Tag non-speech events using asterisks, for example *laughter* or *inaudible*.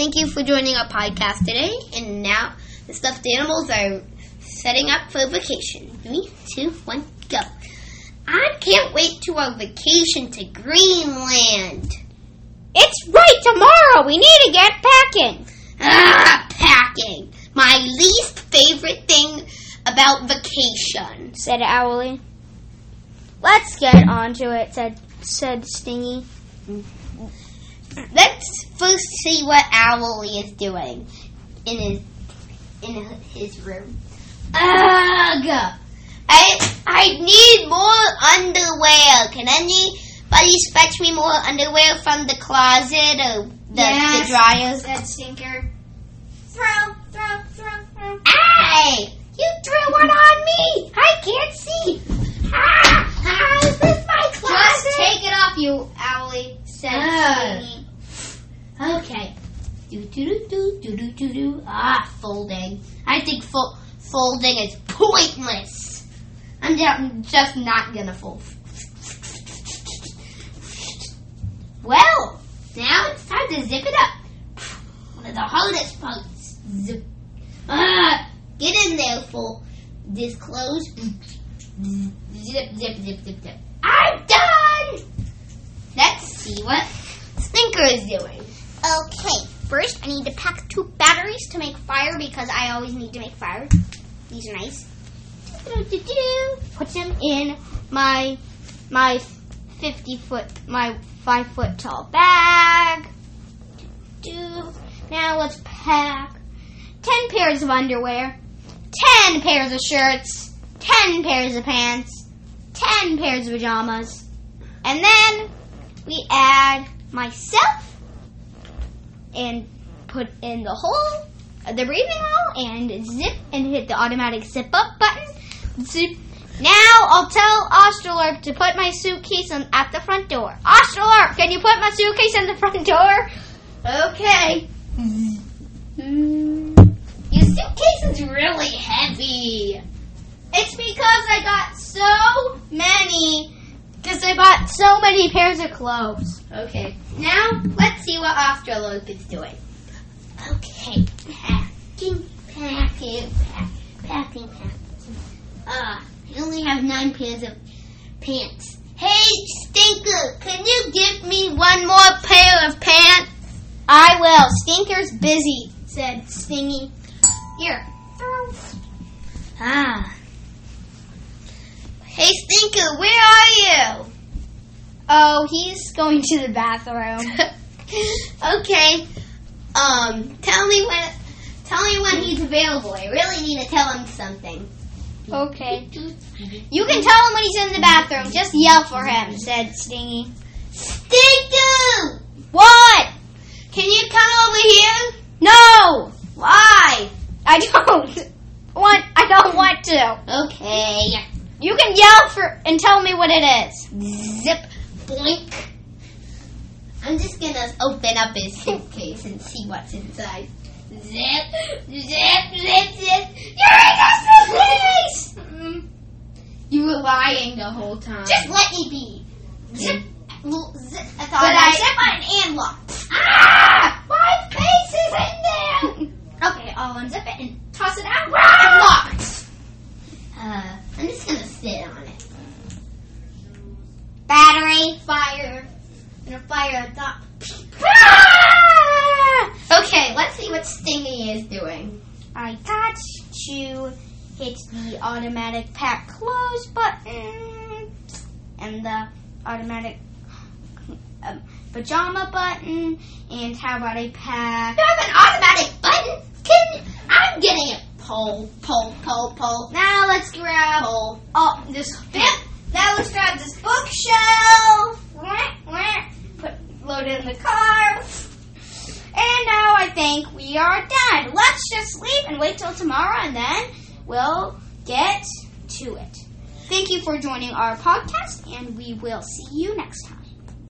Thank you for joining our podcast today. And now the stuffed animals are setting up for vacation. Three, two, one, go. I can't wait to our vacation to Greenland. It's right tomorrow. We need to get packing. Ah, packing. My least favorite thing about vacation. Said Owly. Let's get on to it, said said Stingy. Let's first see what Owly is doing in his in his room. Ugh! I I need more underwear. Can anybody fetch me more underwear from the closet or the, Yes. the dryers? Said Stinker. Throw, throw, throw, throw. Hey! You threw one on me! I can't see! Ah! Ah, is this my closet? Just take it off, you Owly, said Ugh. Stingy. Okay. Do do do do do do. Ah, folding. I think fo- folding is pointless. I'm ju- just not gonna fold. Well, now it's time to zip it up. One of the hardest parts. Zip. Ah, get in there, full. This close. Zip, zip, zip, zip, zip. I'm done. Let's see what Stinker is doing. Okay, first I need to pack two batteries to make fire because I always need to make fire. These are nice. Put them in my my fifty foot my five foot tall bag. Now let's pack ten pairs of underwear, ten pairs of shirts, ten pairs of pants, ten pairs of pajamas, and then we add myself and put in the hole, the breathing hole, and zip and hit the automatic zip up button. Zip. Now I'll tell Ostrolorp to put my suitcase on, at the front door. Ostrolorp, can you put my suitcase in the front door? Okay. Your suitcase is really heavy. It's because I got so many. Because I bought so many pairs of clothes. Okay. Now let's see what Astrolope is doing. Okay. Packing, packing, pack, packing, packing. Ah, I only have nine pairs of pants. Hey, Stinker, can you give me one more pair of pants? I will. Stinker's busy, said Stingy. Here. Ah. Hey, Stinker, where are you? Oh, he's going to the bathroom. *laughs* okay. Um, tell me when. Tell me when he's available. I really need to tell him something. Okay. You can tell him when he's in the bathroom. Just yell for him, said Stingy. Stinker! What? Can you come over here? No! Why? I don't *laughs* want I don't want to. Okay. You can yell for and tell me what it is. Zip, blink. I'm just gonna open up his suitcase and see what's inside. Zip, zip, zip, zip. You're in the suitcase! You were lying the whole time. Just let me be. Zip, zip. That's all but I I fire at the top. Ah! Okay, let's see what Stingy is doing. I got to hit the automatic pack close button and the automatic um, pajama button. And how about a pack? You have an automatic button? Can I'm getting it. Pull, pull, pull, pull, Now let's grab pull. oh this. Now let's grab this bookshelf. Load in the car. And now I think we are done. Let's just sleep and wait till tomorrow, and then we'll get to it. Thank you for joining our podcast, and we will see you next time.